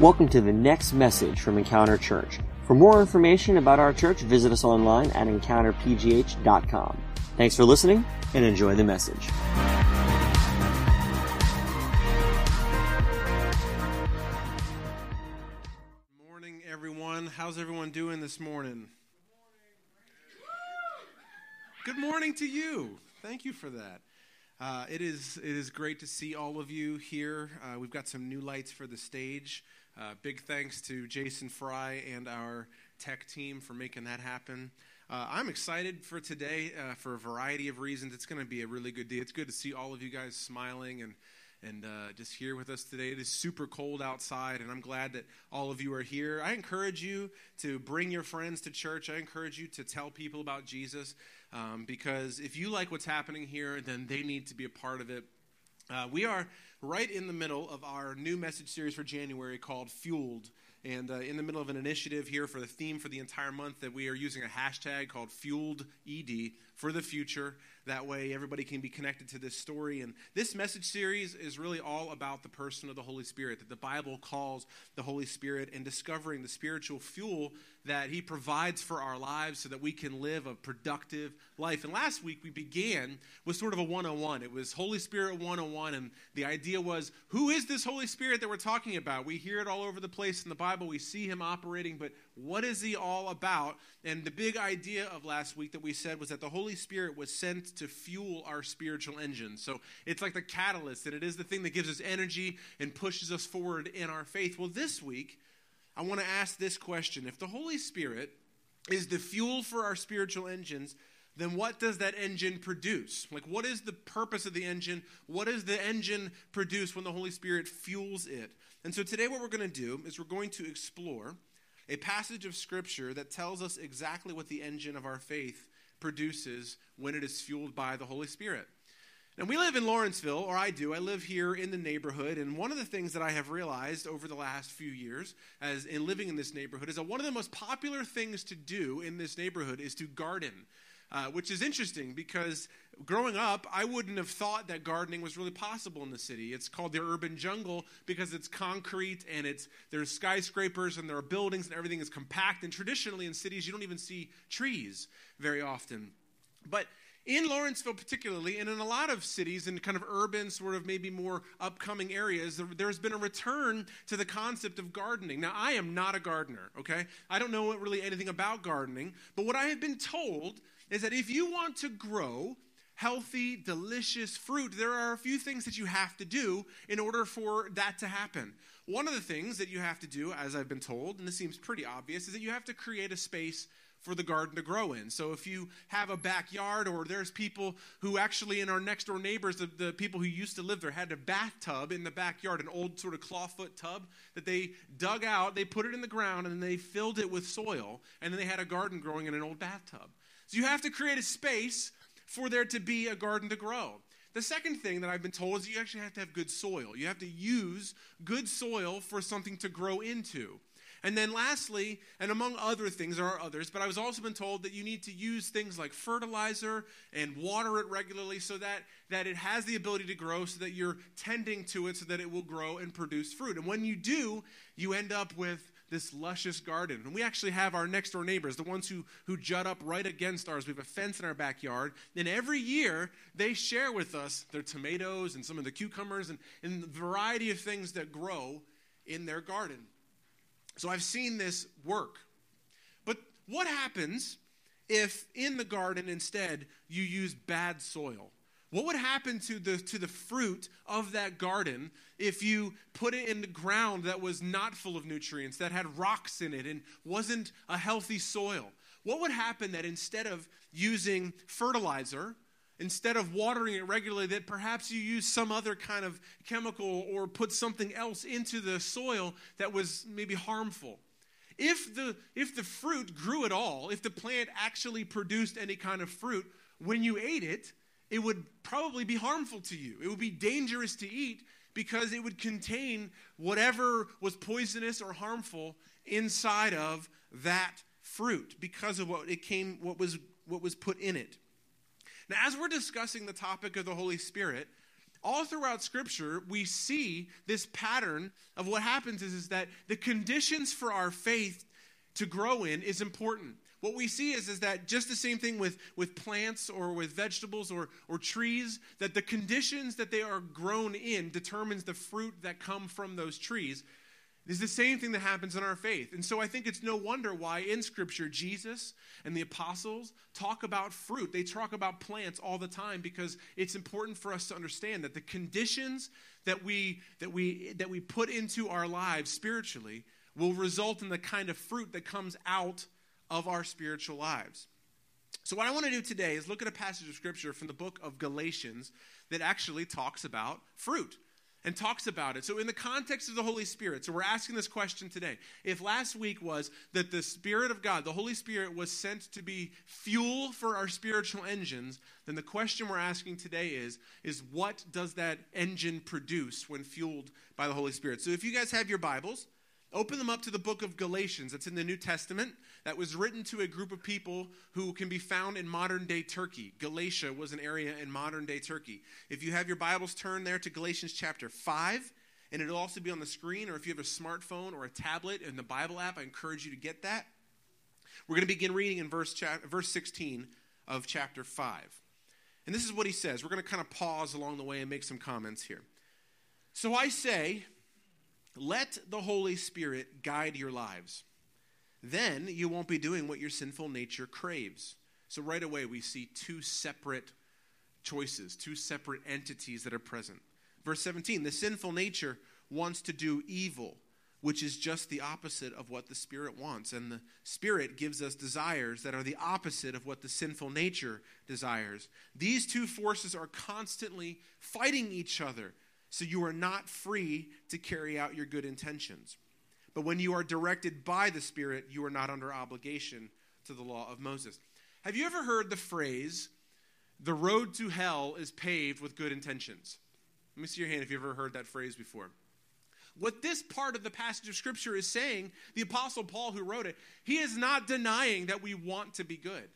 Welcome to the next message from Encounter Church. For more information about our church, visit us online at encounterpgh.com. Thanks for listening and enjoy the message. Good morning, everyone. How's everyone doing this morning? Good morning to you. Thank you for that. Uh, it is it is great to see all of you here. Uh, we've got some new lights for the stage. Uh, big thanks to Jason Fry and our tech team for making that happen. Uh, I'm excited for today uh, for a variety of reasons. It's going to be a really good day. It's good to see all of you guys smiling and and uh, just here with us today. It is super cold outside, and I'm glad that all of you are here. I encourage you to bring your friends to church. I encourage you to tell people about Jesus um, because if you like what's happening here, then they need to be a part of it. Uh, we are right in the middle of our new message series for January called Fueled. And uh, in the middle of an initiative here for the theme for the entire month that we are using a hashtag called Fueled ED for the future. That way, everybody can be connected to this story. And this message series is really all about the person of the Holy Spirit, that the Bible calls the Holy Spirit, and discovering the spiritual fuel that He provides for our lives so that we can live a productive life. And last week, we began with sort of a 101. It was Holy Spirit 101. And the idea was who is this Holy Spirit that we're talking about? We hear it all over the place in the Bible, we see Him operating, but what is He all about? And the big idea of last week that we said was that the Holy Spirit was sent to fuel our spiritual engine. So it's like the catalyst, and it is the thing that gives us energy and pushes us forward in our faith. Well, this week, I want to ask this question If the Holy Spirit is the fuel for our spiritual engines, then what does that engine produce? Like, what is the purpose of the engine? What does the engine produce when the Holy Spirit fuels it? And so today, what we're going to do is we're going to explore a passage of Scripture that tells us exactly what the engine of our faith produces when it is fueled by the Holy Spirit. And we live in Lawrenceville, or I do. I live here in the neighborhood, and one of the things that I have realized over the last few years, as in living in this neighborhood, is that one of the most popular things to do in this neighborhood is to garden. Uh, which is interesting because growing up, I wouldn't have thought that gardening was really possible in the city. It's called the urban jungle because it's concrete and it's there's skyscrapers and there are buildings and everything is compact. And traditionally in cities, you don't even see trees very often. But in Lawrenceville, particularly, and in a lot of cities and kind of urban, sort of maybe more upcoming areas, there's been a return to the concept of gardening. Now, I am not a gardener, okay? I don't know really anything about gardening, but what I have been told is that if you want to grow healthy, delicious fruit, there are a few things that you have to do in order for that to happen. One of the things that you have to do, as I've been told, and this seems pretty obvious, is that you have to create a space for the garden to grow in. So if you have a backyard, or there's people who actually in our next door neighbors, the, the, people who used to live there had a bathtub in the backyard, an old sort of clawfoot tub that they dug out, they put it in the ground, and then they filled it with soil, and then they had a garden growing in an old bathtub. So you have to create a space for there to be a garden to grow. The second thing that I've been told is you actually have to have good soil. You have to use good soil for something to grow into. And then lastly, and among other things, there are others, but I was also been told that you need to use things like fertilizer and water it regularly so that, that it has the ability to grow, so that you're tending to it so that it will grow and produce fruit. And when you do, you end up with this luscious garden. And we actually have our next door neighbors, the ones who, who jut up right against ours. We have a fence in our backyard. And every year, they share with us their tomatoes and some of the cucumbers and, and the variety of things that grow in their garden. So I've seen this work. But what happens if in the garden instead you use bad soil? What would happen to the, to the fruit of that garden if you put it in the ground that was not full of nutrients, that had rocks in it, and wasn't a healthy soil? What would happen that instead of using fertilizer, instead of watering it regularly, that perhaps you use some other kind of chemical or put something else into the soil that was maybe harmful? If the, if the fruit grew at all, if the plant actually produced any kind of fruit, when you ate it, it would probably be harmful to you. It would be dangerous to eat because it would contain whatever was poisonous or harmful inside of that fruit because of what it came what was what was put in it. Now as we're discussing the topic of the Holy Spirit, all throughout Scripture, we see this pattern of what happens is, is that the conditions for our faith to grow in is important. What we see is, is that just the same thing with, with plants or with vegetables or, or trees, that the conditions that they are grown in determines the fruit that come from those trees. Is the same thing that happens in our faith. And so I think it's no wonder why in Scripture Jesus and the apostles talk about fruit. They talk about plants all the time because it's important for us to understand that the conditions that we that we that we put into our lives spiritually will result in the kind of fruit that comes out of our spiritual lives. So what I want to do today is look at a passage of scripture from the book of Galatians that actually talks about fruit and talks about it. So, in the context of the Holy Spirit, so we're asking this question today. If last week was that the Spirit of God, the Holy Spirit, was sent to be fuel for our spiritual engines, then the question we're asking today is, is what does that engine produce when fueled by the Holy Spirit? So, if you guys have your Bibles, Open them up to the book of Galatians. That's in the New Testament. That was written to a group of people who can be found in modern day Turkey. Galatia was an area in modern day Turkey. If you have your Bibles, turn there to Galatians chapter 5, and it'll also be on the screen, or if you have a smartphone or a tablet in the Bible app, I encourage you to get that. We're going to begin reading in verse, verse 16 of chapter 5. And this is what he says. We're going to kind of pause along the way and make some comments here. So I say, let the Holy Spirit guide your lives. Then you won't be doing what your sinful nature craves. So, right away, we see two separate choices, two separate entities that are present. Verse 17 the sinful nature wants to do evil, which is just the opposite of what the Spirit wants. And the Spirit gives us desires that are the opposite of what the sinful nature desires. These two forces are constantly fighting each other so you are not free to carry out your good intentions. But when you are directed by the Spirit, you are not under obligation to the law of Moses. Have you ever heard the phrase, the road to hell is paved with good intentions? Let me see your hand if you've ever heard that phrase before. What this part of the passage of Scripture is saying, the Apostle Paul, who wrote it, he is not denying that we want to be good.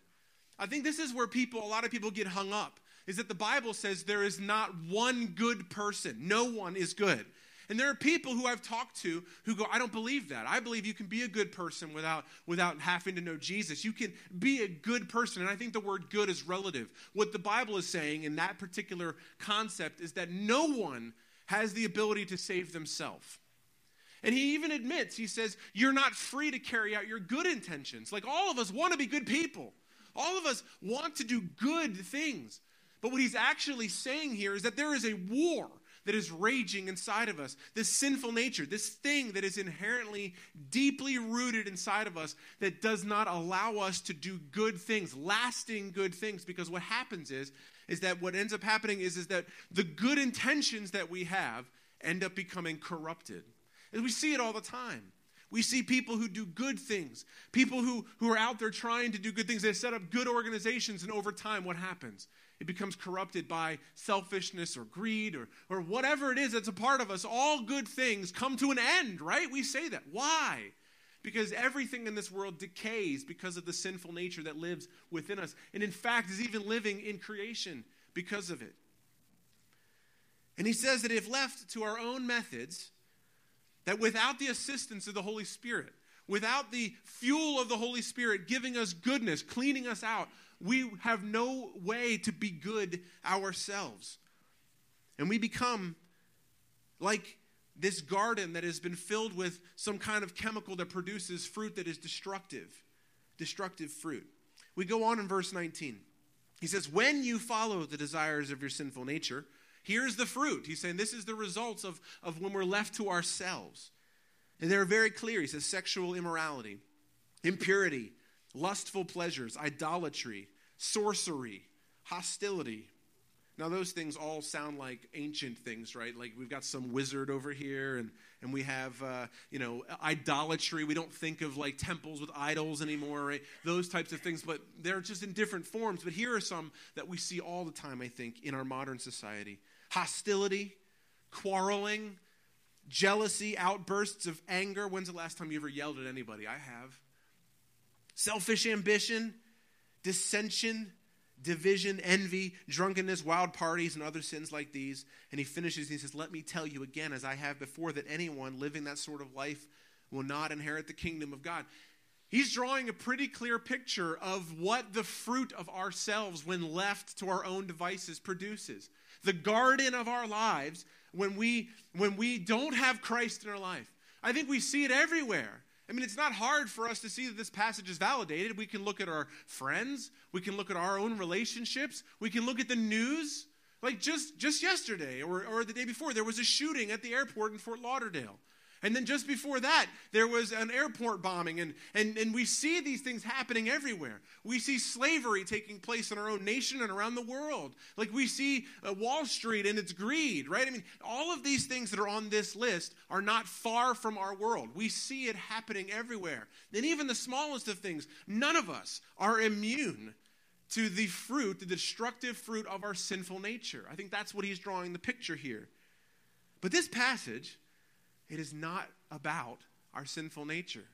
I think this is where people, a lot of people get hung up is that the Bible says there is not one good person. No one is good. And there are people who I've talked to who go, I don't believe that. I believe you can be a good person without, without having to know Jesus. You can be a good person. And I think the word good is relative. What the Bible is saying in that particular concept is that no one has the ability to save themselves. And he even admits, he says, You're not free to carry out your good intentions. Like all of us want to be good people, all of us want to do good things. But what he's actually saying here is that there is a war that is raging inside of us. This sinful nature, this thing that is inherently deeply rooted inside of us that does not allow us to do good things, lasting good things. Because what happens is, is that what ends up happening is, is that the good intentions that we have end up becoming corrupted. And we see it all the time. We see people who do good things, people who, who are out there trying to do good things. They set up good organizations, and over time, what happens? it becomes corrupted by selfishness or greed or, or whatever it is that's a part of us. All good things come to an end, right? We say that. Why? Because everything in this world decays because of the sinful nature that lives within us. And in fact, is even living in creation because of it. And he says that if left to our own methods, that without the assistance of the Holy Spirit, without the fuel of the Holy Spirit giving us goodness, cleaning us out, we have no way to be good ourselves. And we become like this garden that has been filled with some kind of chemical that produces fruit that is destructive, destructive fruit. We go on in verse 19. He says, When you follow the desires of your sinful nature, here's the fruit. He's saying this is the results of, of when we're left to ourselves. And they're very clear. He says sexual immorality, impurity, lustful pleasures, idolatry, sorcery, hostility. Now, those things all sound like ancient things, right? Like we've got some wizard over here, and, and we have, uh, you know, idolatry. We don't think of like temples with idols anymore, right? Those types of things, but they're just in different forms. But here are some that we see all the time, I think, in our modern society hostility, quarreling, jealousy, outbursts of anger. When's the last time you ever yelled at anybody? I have. Selfish ambition, dissension, division, envy, drunkenness, wild parties, and other sins like these. And he finishes, he says, Let me tell you again, as I have before, that anyone living that sort of life will not inherit the kingdom of God. He's drawing a pretty clear picture of what the fruit of ourselves, when left to our own devices, produces. The garden of our lives, when we, when we don't have Christ in our life. I think we see it everywhere. I mean, it's not hard for us to see that this passage is validated. We can look at our friends, we can look at our own relationships, we can look at the news. Like just, just yesterday or, or the day before, there was a shooting at the airport in Fort Lauderdale. And then just before that, there was an airport bombing, and, and, and we see these things happening everywhere. We see slavery taking place in our own nation and around the world. Like we see uh, Wall Street and its greed, right? I mean, all of these things that are on this list are not far from our world. We see it happening everywhere. And even the smallest of things, none of us are immune to the fruit, the destructive fruit of our sinful nature. I think that's what he's drawing the picture here. But this passage it is not about our sinful nature.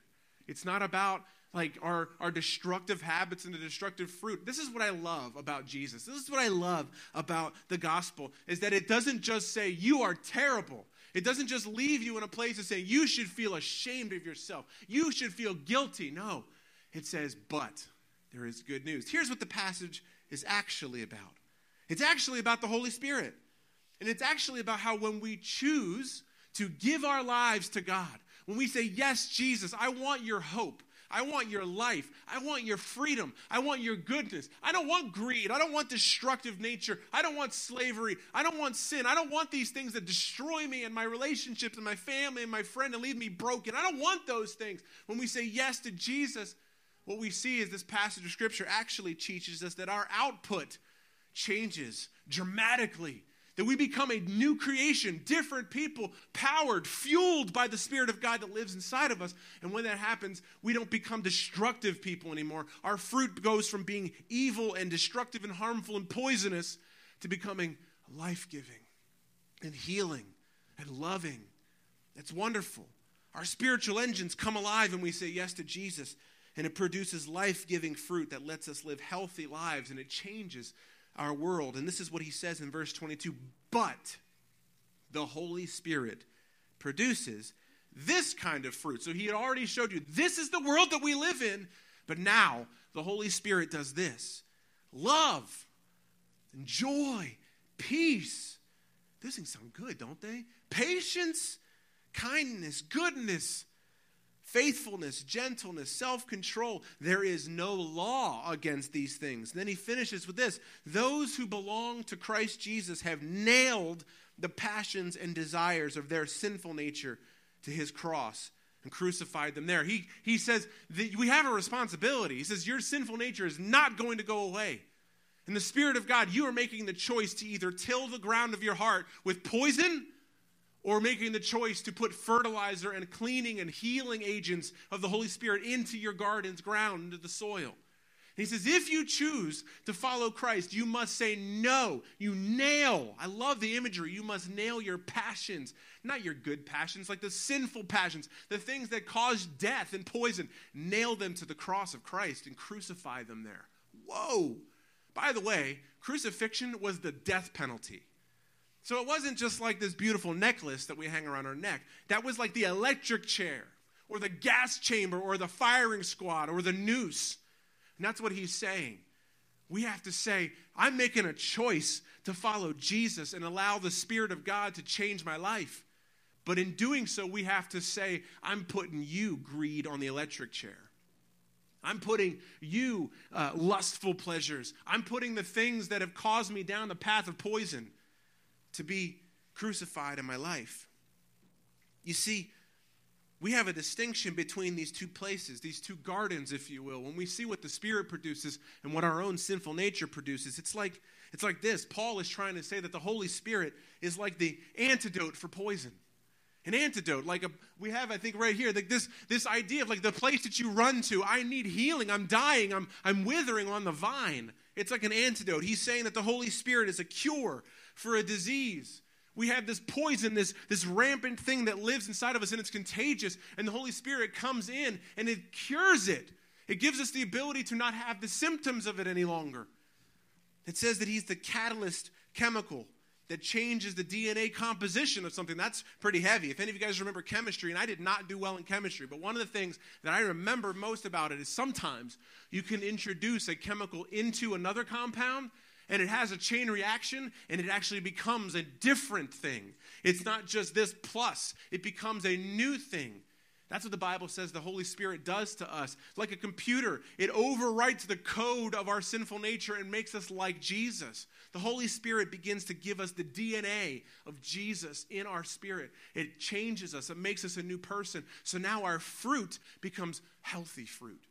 It's not about like our, our destructive habits and the destructive fruit. This is what I love about Jesus. This is what I love about the gospel is that it doesn't just say you are terrible. It doesn't just leave you in a place of saying you should feel ashamed of yourself. You should feel guilty. No. It says, but there is good news. Here's what the passage is actually about. It's actually about the Holy Spirit. And it's actually about how when we choose to give our lives to God, when we say, Yes, Jesus, I want your hope. I want your life. I want your freedom. I want your goodness. I don't want greed. I don't want destructive nature. I don't want slavery. I don't want sin. I don't want these things that destroy me and my relationships and my family and my friend and leave me broken. I don't want those things. When we say yes to Jesus, what we see is this passage of Scripture actually teaches us that our output changes dramatically that we become a new creation, different people, powered, fueled by the Spirit of God that lives inside of us. And when that happens, we don't become destructive people anymore. Our fruit goes from being evil and destructive and harmful and poisonous to becoming life giving and healing and loving. It's wonderful. Our spiritual engines come alive when we say yes to Jesus, and it produces life giving fruit that lets us live healthy lives and it changes our world. And this is what he says in verse 22 But the Holy Spirit produces this kind of fruit. So he had already showed you this is the world that we live in, but now the Holy Spirit does this love and joy, peace. Those things sound good, don't they? Patience, kindness, goodness, faithfulness, gentleness, self control. There is no law against these things. And then he finishes with this those who belong to Christ Jesus have nailed the passions and desires of their sinful nature to his cross and crucified them there. He, he says that we have a responsibility. He says, Your sinful nature is not going to go away. In the Spirit of God, you are making the choice to either till the ground of your heart with poison or making the choice to put fertilizer and cleaning and healing agents of the Holy Spirit into your garden's ground, into the soil. he says, if you choose to follow Christ, you must say no. You nail. I love the imagery. You must nail your passions, not your good passions, like the sinful passions, the things that cause death and poison. Nail them to the cross of Christ and crucify them there. Whoa. By the way, crucifixion was the death penalty. So it wasn't just like this beautiful necklace that we hang around our neck. That was like the electric chair, or the gas chamber, or the firing squad, or the noose. And that's what he's saying. We have to say, I'm making a choice to follow Jesus and allow the Spirit of God to change my life. But in doing so, we have to say, I'm putting you, greed, on the electric chair. I'm putting you, uh, lustful pleasures. I'm putting the things that have caused me down the path of poison to be crucified in my life. You see, we have a distinction between these two places, these two gardens, if you will. When we see what the Spirit produces and what our own sinful nature produces, it's like, it's like this. Paul is trying to say that the Holy Spirit is like the antidote for poison. An antidote, like a, we have, I think, right here, like this, this idea of like the place that you run to. I need healing. I'm dying. I'm, I'm withering on the vine. It's like an antidote. He's saying that the Holy Spirit is a cure for a disease. We have this poison, this, this rampant thing that lives inside of us, and it's contagious. And the Holy Spirit comes in and it cures it. It gives us the ability to not have the symptoms of it any longer. It says that he's the catalyst chemical that changes the DNA composition of something. That's pretty heavy. If any of you guys remember chemistry, and I did not do well in chemistry, but one of the things that I remember most about it is sometimes you can introduce a chemical into another compound and it has a chain reaction and it actually becomes a different thing. It's not just this plus, it becomes a new thing. That's what the Bible says the Holy Spirit does to us. Like a computer, it overwrites the code of our sinful nature and makes us like Jesus. The Holy Spirit begins to give us the DNA of Jesus in our spirit. It changes us, it makes us a new person. So now our fruit becomes healthy fruit,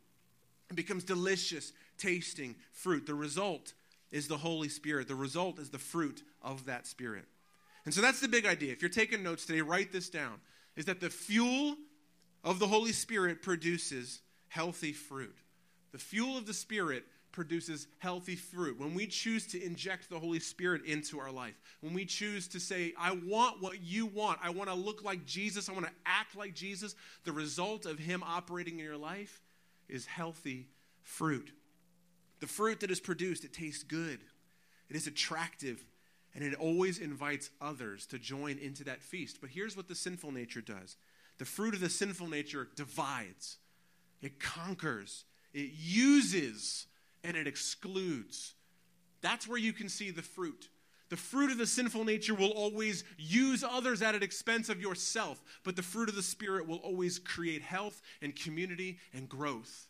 it becomes delicious, tasting fruit. The result is the Holy Spirit, the result is the fruit of that Spirit. And so that's the big idea. If you're taking notes today, write this down is that the fuel of the Holy Spirit produces healthy fruit. The fuel of the Spirit produces healthy fruit. When we choose to inject the Holy Spirit into our life, when we choose to say, I want what you want, I want to look like Jesus, I want to act like Jesus, the result of Him operating in your life is healthy fruit. The fruit that is produced, it tastes good, it is attractive, and it always invites others to join into that feast. But here's what the sinful nature does the fruit of the sinful nature divides, it conquers, it uses, and it excludes. That's where you can see the fruit. The fruit of the sinful nature will always use others at an expense of yourself, but the fruit of the Spirit will always create health and community and growth.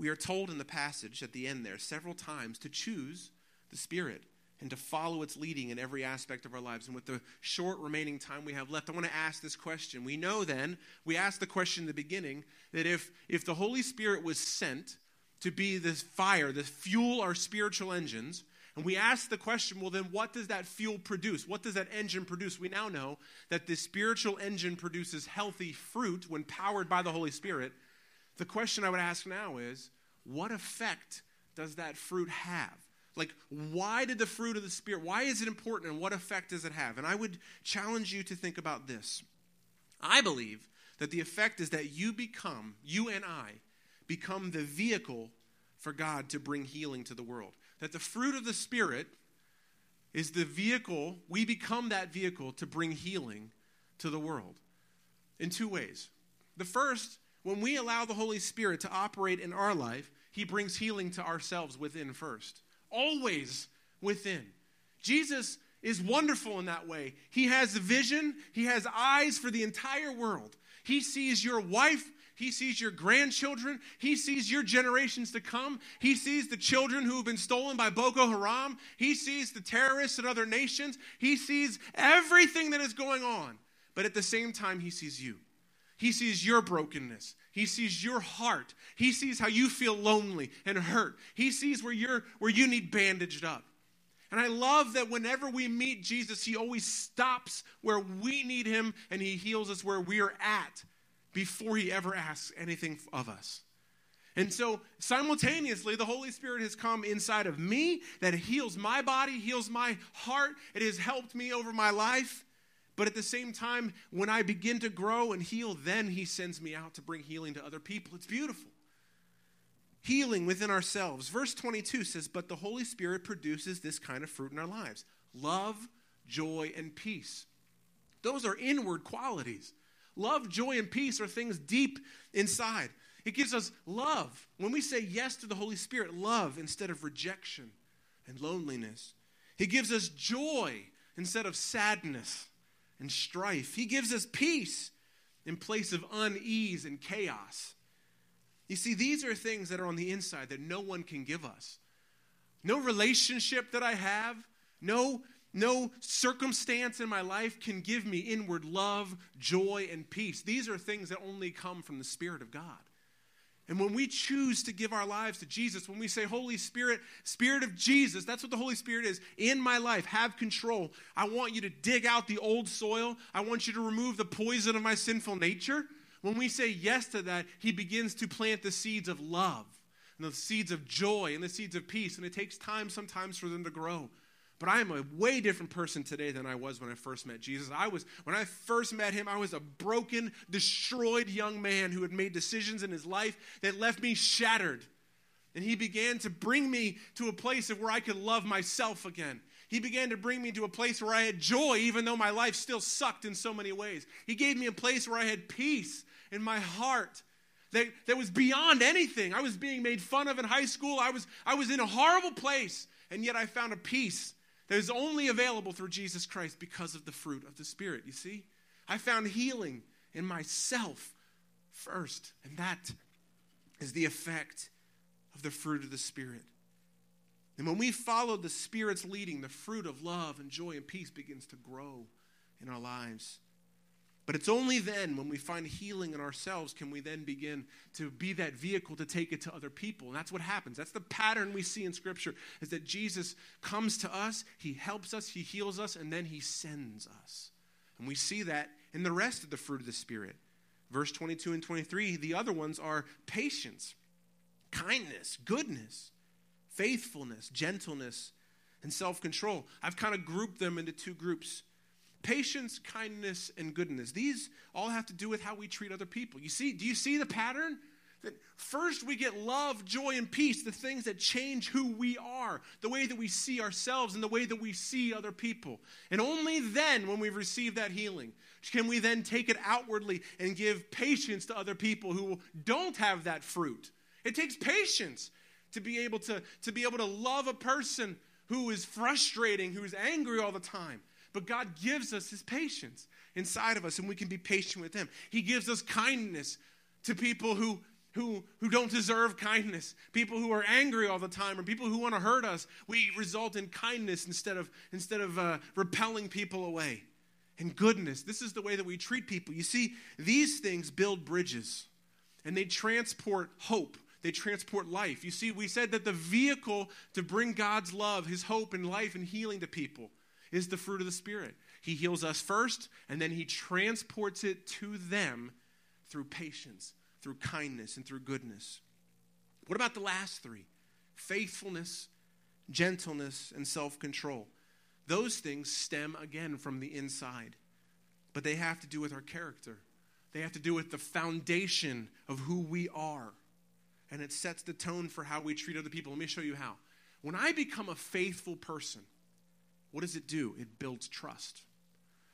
We are told in the passage at the end there several times to choose the Spirit and to follow its leading in every aspect of our lives. And with the short remaining time we have left, I want to ask this question. We know then, we asked the question in the beginning, that if, if the Holy Spirit was sent to be this fire, this fuel our spiritual engines, and we ask the question, well, then what does that fuel produce? What does that engine produce? We now know that the spiritual engine produces healthy fruit when powered by the Holy Spirit. The question I would ask now is, what effect does that fruit have? Like, why did the fruit of the Spirit, why is it important and what effect does it have? And I would challenge you to think about this. I believe that the effect is that you become, you and I, become the vehicle for God to bring healing to the world. That the fruit of the Spirit is the vehicle, we become that vehicle to bring healing to the world in two ways. The first, when we allow the Holy Spirit to operate in our life, He brings healing to ourselves within first always within. Jesus is wonderful in that way. He has a vision, he has eyes for the entire world. He sees your wife, he sees your grandchildren, he sees your generations to come, he sees the children who have been stolen by Boko Haram, he sees the terrorists in other nations, he sees everything that is going on. But at the same time, he sees you. He sees your brokenness. He sees your heart. He sees how you feel lonely and hurt. He sees where you're where you need bandaged up. And I love that whenever we meet Jesus, he always stops where we need him and he heals us where we are at before he ever asks anything of us. And so, simultaneously, the Holy Spirit has come inside of me that heals my body, heals my heart. It has helped me over my life. But at the same time, when I begin to grow and heal, then He sends me out to bring healing to other people. It's beautiful. Healing within ourselves. Verse 22 says, But the Holy Spirit produces this kind of fruit in our lives love, joy, and peace. Those are inward qualities. Love, joy, and peace are things deep inside. It gives us love. When we say yes to the Holy Spirit, love instead of rejection and loneliness. He gives us joy instead of sadness and strife. He gives us peace in place of unease and chaos. You see, these are things that are on the inside that no one can give us. No relationship that I have, no, no circumstance in my life can give me inward love, joy, and peace. These are things that only come from the Spirit of God. And when we choose to give our lives to Jesus, when we say, Holy Spirit, Spirit of Jesus, that's what the Holy Spirit is in my life, have control. I want you to dig out the old soil. I want you to remove the poison of my sinful nature. When we say yes to that, He begins to plant the seeds of love and the seeds of joy and the seeds of peace. And it takes time sometimes for them to grow. But I am a way different person today than I was when I first met Jesus. I was when I first met him, I was a broken, destroyed young man who had made decisions in his life that left me shattered. And he began to bring me to a place of where I could love myself again. He began to bring me to a place where I had joy, even though my life still sucked in so many ways. He gave me a place where I had peace in my heart that, that was beyond anything. I was being made fun of in high school. I was, I was in a horrible place, and yet I found a peace that is only available through Jesus Christ because of the fruit of the Spirit. You see? I found healing in myself first, and that is the effect of the fruit of the Spirit. And when we follow the Spirit's leading, the fruit of love and joy and peace begins to grow in our lives. But it's only then, when we find healing in ourselves, can we then begin to be that vehicle to take it to other people. And that's what happens. That's the pattern we see in Scripture, is that Jesus comes to us, He helps us, He heals us, and then He sends us. And we see that in the rest of the fruit of the Spirit. Verse 22 and 23, the other ones are patience, kindness, goodness, faithfulness, gentleness, and self control. I've kind of grouped them into two groups patience, kindness, and goodness. These all have to do with how we treat other people. You see, do you see the pattern? That first we get love, joy, and peace, the things that change who we are, the way that we see ourselves, and the way that we see other people. And only then, when we've received that healing, can we then take it outwardly and give patience to other people who don't have that fruit. It takes patience to be able to, to be able to love a person who is frustrating, who is angry all the time. But God gives us his patience inside of us, and we can be patient with him. He gives us kindness to people who who, who don't deserve kindness, people who are angry all the time, or people who want to hurt us. We result in kindness instead of, instead of uh, repelling people away. And goodness, this is the way that we treat people. You see, these things build bridges and they transport hope. They transport life. You see, we said that the vehicle to bring God's love, His hope, and life and healing to people is the fruit of the Spirit. He heals us first, and then He transports it to them through patience, through kindness, and through goodness. What about the last three? Faithfulness, gentleness, and self control. Those things stem again from the inside, but they have to do with our character. They have to do with the foundation of who we are. And it sets the tone for how we treat other people. Let me show you how. When I become a faithful person, what does it do? It builds trust.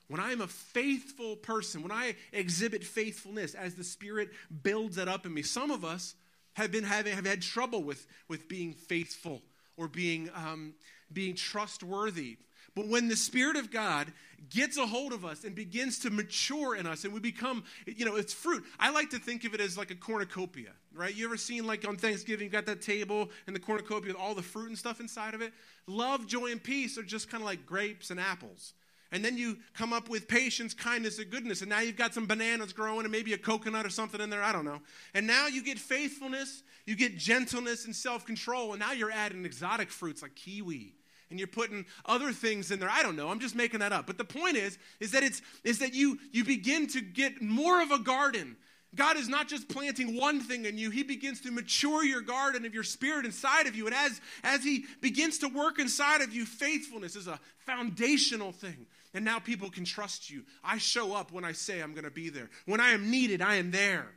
When I am a faithful person, when I exhibit faithfulness as the Spirit builds that up in me, some of us have been having have had trouble with, with being faithful or being um, being trustworthy. But when the Spirit of God gets a hold of us and begins to mature in us and we become, you know, it's fruit. I like to think of it as like a cornucopia, right? You ever seen like on Thanksgiving, you got that table and the cornucopia with all the fruit and stuff inside of it? Love, joy, and peace are just kind of like grapes and apples. And then you come up with patience, kindness, and goodness. And now you've got some bananas growing and maybe a coconut or something in there. I don't know. And now you get faithfulness, you get gentleness and self control. And now you're adding exotic fruits like kiwi and you're putting other things in there. I don't know. I'm just making that up. But the point is, is that it's is that you you begin to get more of a garden. God is not just planting one thing in you. He begins to mature your garden of your spirit inside of you. And as, as He begins to work inside of you, faithfulness is a foundational thing. And now people can trust you. I show up when I say I'm going to be there. When I am needed, I am there.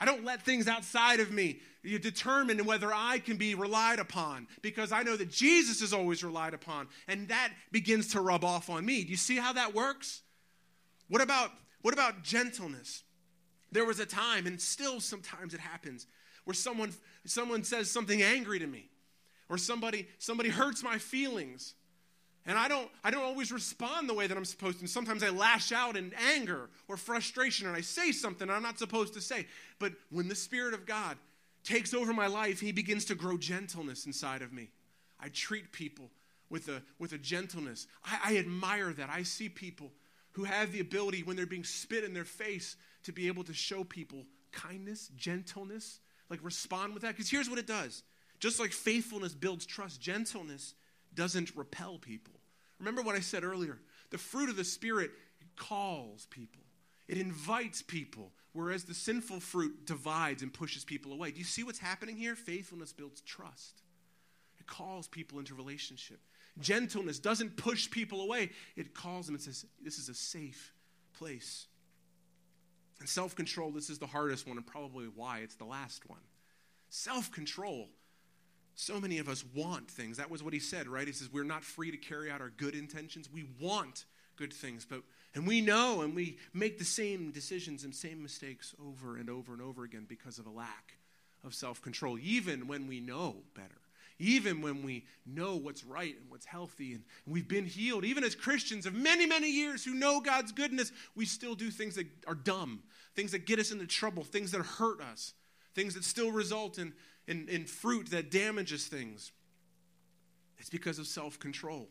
I don't let things outside of me determine whether I can be relied upon because I know that Jesus is always relied upon, and that begins to rub off on me. Do you see how that works? What about, what about gentleness? There was a time, and still sometimes it happens, where someone, someone says something angry to me, or somebody, somebody hurts my feelings. And I don't, I don't always respond the way that I'm supposed to. And sometimes I lash out in anger or frustration and I say something I'm not supposed to say. But when the Spirit of God takes over my life, He begins to grow gentleness inside of me. I treat people with a, with a gentleness. I, I admire that. I see people who have the ability, when they're being spit in their face, to be able to show people kindness, gentleness, like respond with that. Because here's what it does just like faithfulness builds trust, gentleness doesn't repel people. Remember what I said earlier the fruit of the Spirit calls people, it invites people, whereas the sinful fruit divides and pushes people away. Do you see what's happening here? Faithfulness builds trust, it calls people into relationship. Gentleness doesn't push people away, it calls them and says, This is a safe place. And self control, this is the hardest one, and probably why it's the last one. Self control So many of us want things. That was what he said, right? He says, We're not free to carry out our good intentions. We want good things, but and we know and we make the same decisions and same mistakes over and over and over again because of a lack of self control, even when we know better even when we know what's right and what's healthy and we've been healed, even as Christians of many, many years who know God's goodness, we still do things that are dumb, things that get us into trouble, things that hurt us, things that still result in, in, in fruit that damages things. It's because of self control.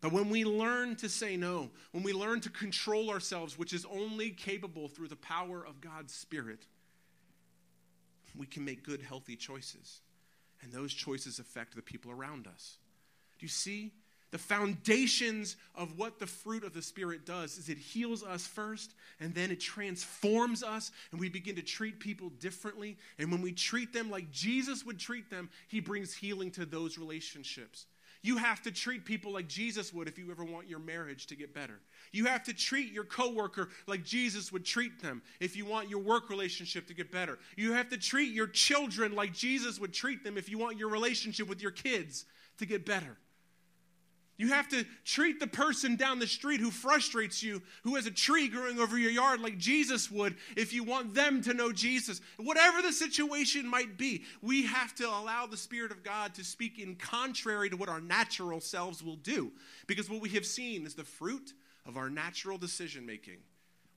But when we learn to say no, when we learn to control ourselves, which is only capable through the power of God's Spirit, we can make good, healthy choices. And those choices affect the people around us. Do you see? The foundations of what the fruit of the Spirit does is it heals us first, and then it transforms us, and we begin to treat people differently. And when we treat them like Jesus would treat them, He brings healing to those relationships. You have to treat people like Jesus would if you ever want your marriage to get better. You have to treat your coworker like Jesus would treat them if you want your work relationship to get better. You have to treat your children like Jesus would treat them if you want your relationship with your kids to get better. You have to treat the person down the street who frustrates you, who has a tree growing over your yard like Jesus would, if you want them to know Jesus. Whatever the situation might be, we have to allow the Spirit of God to speak in contrary to what our natural selves will do. Because what we have seen is the fruit of our natural decision making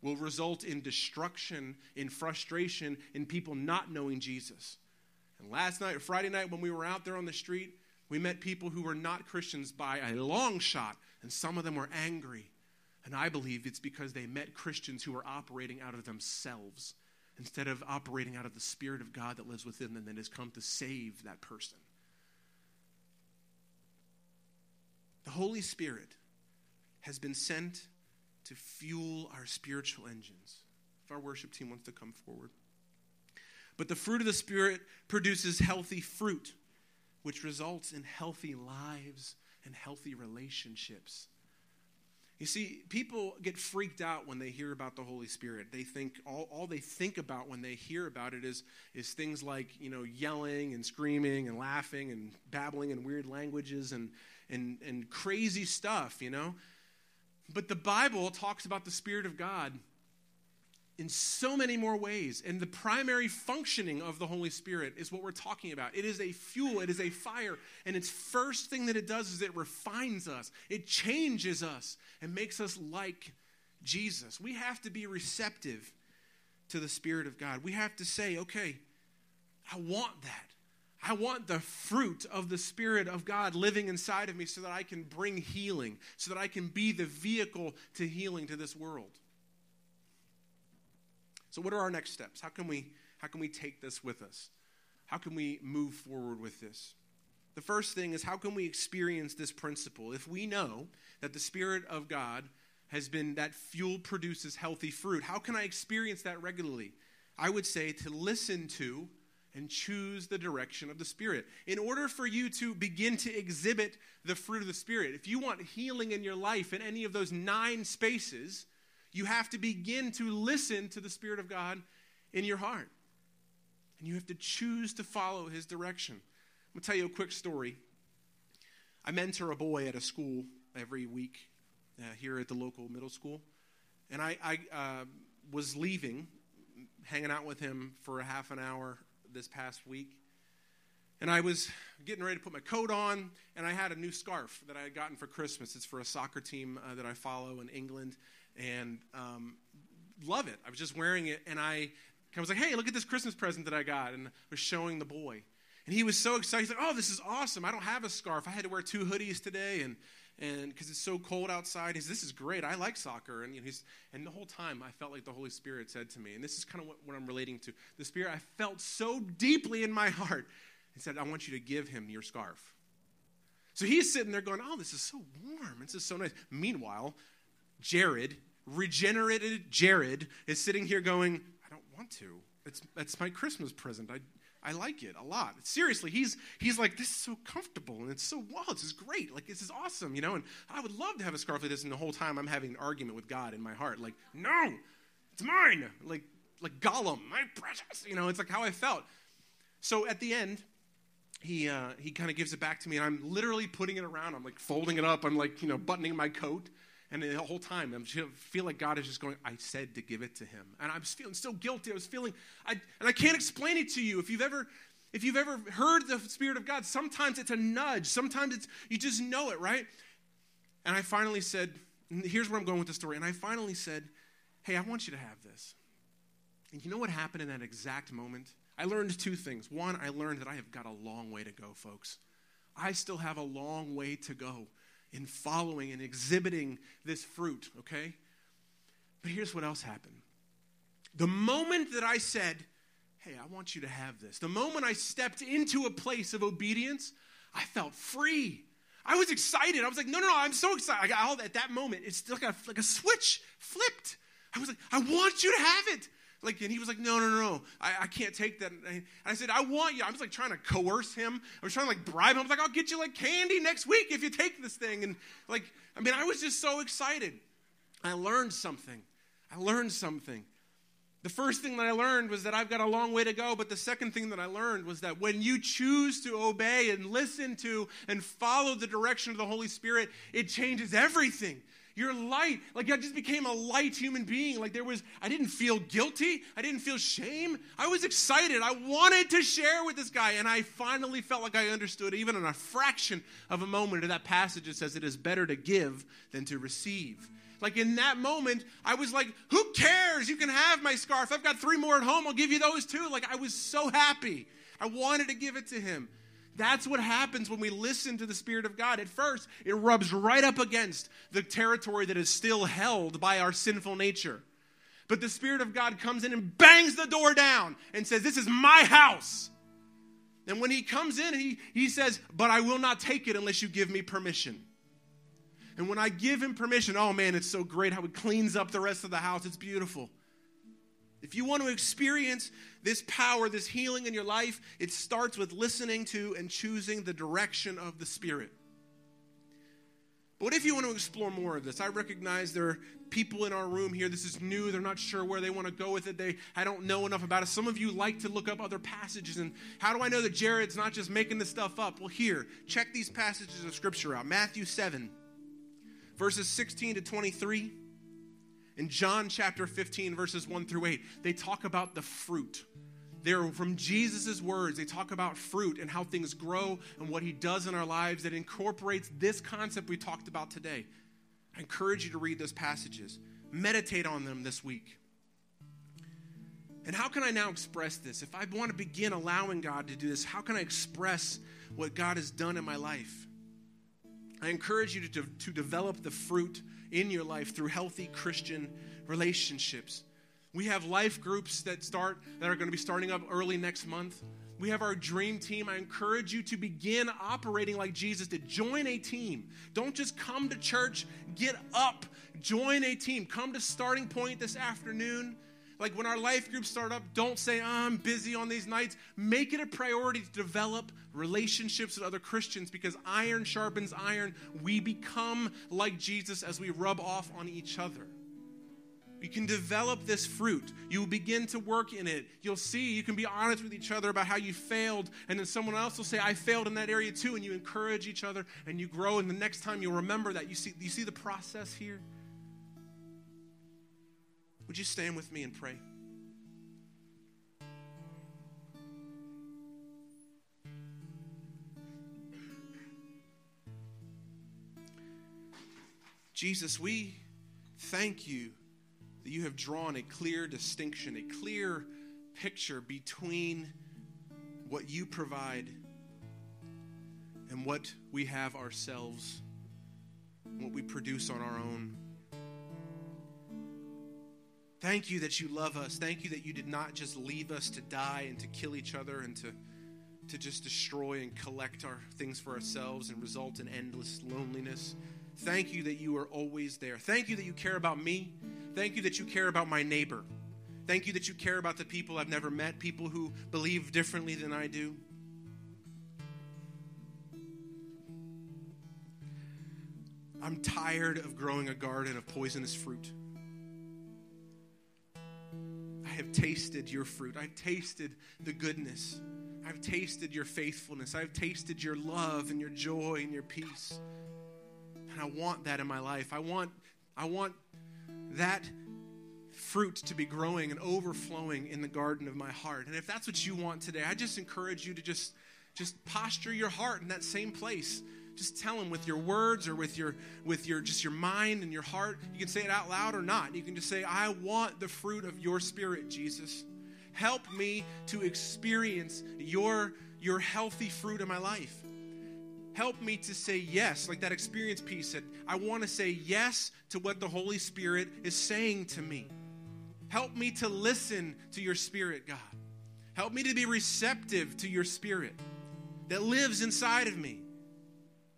will result in destruction, in frustration, in people not knowing Jesus. And last night, Friday night, when we were out there on the street, we met people who were not Christians by a long shot, and some of them were angry. And I believe it's because they met Christians who were operating out of themselves instead of operating out of the Spirit of God that lives within them and has come to save that person. The Holy Spirit has been sent to fuel our spiritual engines. If our worship team wants to come forward. But the fruit of the Spirit produces healthy fruit which results in healthy lives and healthy relationships. You see, people get freaked out when they hear about the Holy Spirit. They think all, all they think about when they hear about it is, is things like, you know, yelling and screaming and laughing and babbling in weird languages and, and, and crazy stuff, you know? But the Bible talks about the Spirit of God in so many more ways. And the primary functioning of the Holy Spirit is what we're talking about. It is a fuel, it is a fire. And its first thing that it does is it refines us, it changes us, and makes us like Jesus. We have to be receptive to the Spirit of God. We have to say, okay, I want that. I want the fruit of the Spirit of God living inside of me so that I can bring healing, so that I can be the vehicle to healing to this world. So, what are our next steps? How can we, how can we take this with us? How can we move forward with this? The first thing is how can we experience this principle? If we know that the Spirit of God has been that fuel produces healthy fruit, how can I experience that regularly? I would say to listen to and choose the direction of the Spirit. In order for you to begin to exhibit the fruit of the Spirit, if you want healing in your life in any of those nine spaces, you have to begin to listen to the Spirit of God in your heart. And you have to choose to follow His direction. I'm going to tell you a quick story. I mentor a boy at a school every week uh, here at the local middle school. And I, I uh, was leaving, hanging out with him for a half an hour this past week. And I was getting ready to put my coat on, and I had a new scarf that I had gotten for Christmas. It's for a soccer team uh, that I follow in England and um, love it. I was just wearing it, and I, I was like, hey, look at this Christmas present that I got, and I was showing the boy. And he was so excited. He's like, oh, this is awesome. I don't have a scarf. I had to wear two hoodies today, and and because it's so cold outside, he's this is great. I like soccer, and you know, he's and the whole time I felt like the Holy Spirit said to me, and this is kind of what, what I'm relating to. The Spirit I felt so deeply in my heart. He said, I want you to give him your scarf. So he's sitting there going, Oh, this is so warm. This is so nice. Meanwhile, Jared, regenerated Jared, is sitting here going, I don't want to. It's, it's my Christmas present. I, I like it a lot. Seriously, he's he's like, this is so comfortable and it's so wow, this is great. Like this is awesome, you know. And I would love to have a scarf like this. And the whole time I'm having an argument with God in my heart, like, no, it's mine. Like like Gollum, my precious. You know, it's like how I felt. So at the end, he uh, he kind of gives it back to me, and I'm literally putting it around. I'm like folding it up. I'm like you know buttoning my coat, and the whole time I'm just feel like God is just going. I said to give it to him, and I was feeling so guilty. I was feeling, I and I can't explain it to you. If you've ever if you've ever heard the Spirit of God, sometimes it's a nudge. Sometimes it's you just know it, right? And I finally said, here's where I'm going with the story. And I finally said, Hey, I want you to have this. And you know what happened in that exact moment? I learned two things. One, I learned that I have got a long way to go, folks. I still have a long way to go in following and exhibiting this fruit, okay? But here's what else happened. The moment that I said, Hey, I want you to have this, the moment I stepped into a place of obedience, I felt free. I was excited. I was like, no, no, no, I'm so excited. I got all at that moment. It's like a, like a switch flipped. I was like, I want you to have it. Like, and he was like, no, no, no, no, I, I can't take that. And I, said, I want you. I was like trying to coerce him. I was trying to like bribe him. I was like, I'll get you like candy next week if you take this thing. And like, I mean, I was just so excited. I learned something. I learned something. The first thing that I learned was that I've got a long way to go, but the second thing that I learned was that when you choose to obey and listen to and follow the direction of the Holy Spirit, it changes everything. You're light. Like I just became a light human being. Like there was, I didn't feel guilty. I didn't feel shame. I was excited. I wanted to share with this guy. And I finally felt like I understood, even in a fraction of a moment of that passage, it says it is better to give than to receive. Like in that moment, I was like, who cares? You can have my scarf. I've got three more at home. I'll give you those too. Like I was so happy. I wanted to give it to him. That's what happens when we listen to the Spirit of God. At first, it rubs right up against the territory that is still held by our sinful nature. But the Spirit of God comes in and bangs the door down and says, This is my house. And when he comes in, he, he says, But I will not take it unless you give me permission. And when I give him permission, oh man, it's so great how it cleans up the rest of the house. It's beautiful. If you want to experience this power, this healing in your life, it starts with listening to and choosing the direction of the Spirit. But what if you want to explore more of this? I recognize there are people in our room here. This is new. They're not sure where they want to go with it. They, I don't know enough about it. Some of you like to look up other passages. And how do I know that Jared's not just making this stuff up? Well, here, check these passages of Scripture out Matthew 7 verses 16 to 23. In John chapter 15, verses 1 through 8, they talk about the fruit. They're from Jesus' words. They talk about fruit and how things grow and what he does in our lives that incorporates this concept we talked about today. I encourage you to read those passages, meditate on them this week. And how can I now express this? If I want to begin allowing God to do this, how can I express what God has done in my life? I encourage you to, to develop the fruit in your life through healthy Christian relationships. We have life groups that start that are going to be starting up early next month. We have our dream team. I encourage you to begin operating like Jesus did. Join a team. Don't just come to church, get up. Join a team. Come to starting point this afternoon like when our life groups start up, don't say, oh, I'm busy on these nights. Make it a priority to develop relationships with other Christians because iron sharpens iron. We become like Jesus as we rub off on each other. You can develop this fruit. You will begin to work in it. You'll see, you can be honest with each other about how you failed, and then someone else will say, I failed in that area too, and you encourage each other and you grow, and the next time you'll remember that. You see, you see the process here? Would you stand with me and pray? Jesus, we thank you that you have drawn a clear distinction, a clear picture between what you provide and what we have ourselves, what we produce on our own. Thank you that you love us. Thank you that you did not just leave us to die and to kill each other and to, to just destroy and collect our things for ourselves and result in endless loneliness. Thank you that you are always there. Thank you that you care about me. Thank you that you care about my neighbor. Thank you that you care about the people I've never met, people who believe differently than I do. I'm tired of growing a garden of poisonous fruit have tasted your fruit. I've tasted the goodness. I've tasted your faithfulness. I've tasted your love and your joy and your peace. And I want that in my life. I want, I want that fruit to be growing and overflowing in the garden of my heart. And if that's what you want today, I just encourage you to just just posture your heart in that same place. Just tell him with your words or with your with your just your mind and your heart. You can say it out loud or not. You can just say, "I want the fruit of your spirit, Jesus." Help me to experience your, your healthy fruit in my life. Help me to say yes, like that experience piece said. I want to say yes to what the Holy Spirit is saying to me. Help me to listen to your Spirit, God. Help me to be receptive to your Spirit that lives inside of me.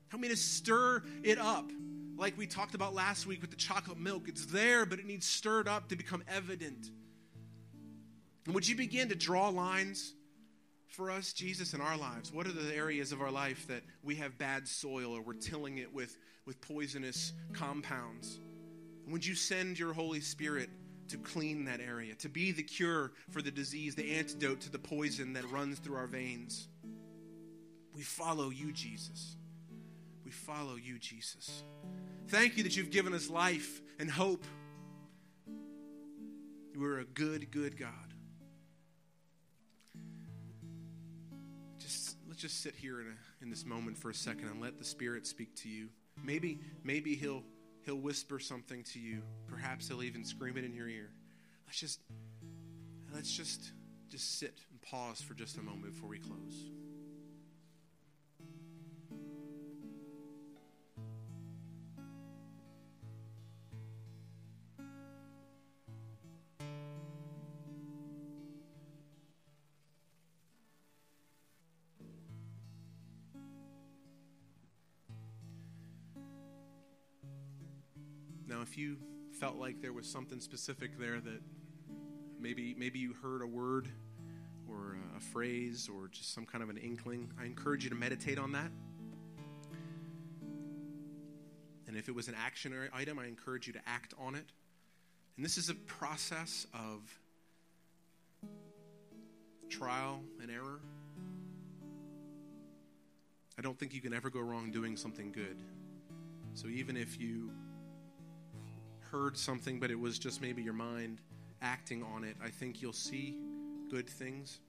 Help me to stir it up like we talked about last week with the chocolate milk. It's there, but it needs stirred up to become evident. And would you begin to draw lines for us, Jesus, in our lives? What are the areas of our life that we have bad soil or we're tilling it with, with poisonous compounds? And would you send your Holy Spirit to clean that area, to be the cure for the disease, the antidote to the poison that runs through our veins? We follow you, Jesus. We follow you, Jesus. Thank you that you've given us life and hope. You are a good, good God. Just let's just sit here in, a, in this moment for a second and let the Spirit speak to you. Maybe, maybe he'll he'll whisper something to you. Perhaps he'll even scream it in your ear. Let's just let's just just sit and pause for just a moment before we close. Like there was something specific there that maybe maybe you heard a word or a phrase or just some kind of an inkling, I encourage you to meditate on that. And if it was an action item, I encourage you to act on it. And this is a process of trial and error. I don't think you can ever go wrong doing something good. So even if you heard something, but it was just maybe your mind acting on it, I think you'll see good things.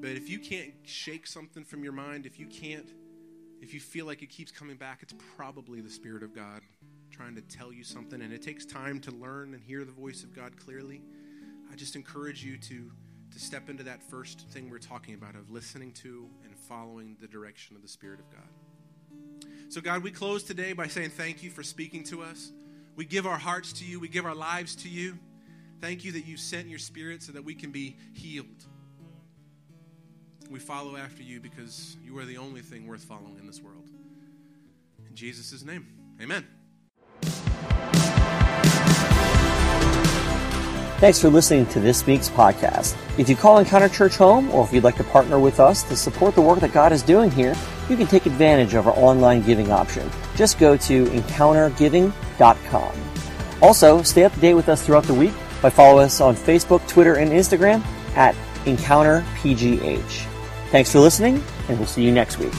But if you can't shake something from your mind, if you can't, if you feel like it keeps coming back, it's probably the Spirit of God trying to tell you something. And it takes time to learn and hear the voice of God clearly. I just encourage you to, to step into that first thing we're talking about of listening to and following the direction of the Spirit of God. So, God, we close today by saying thank you for speaking to us. We give our hearts to you, we give our lives to you. Thank you that you sent your spirit so that we can be healed. We follow after you because you are the only thing worth following in this world. In Jesus' name, amen. Thanks for listening to this week's podcast. If you call Encounter Church home, or if you'd like to partner with us to support the work that God is doing here, you can take advantage of our online giving option. Just go to encountergiving.com. Also, stay up to date with us throughout the week by following us on Facebook, Twitter, and Instagram at EncounterPGH. Thanks for listening, and we'll see you next week.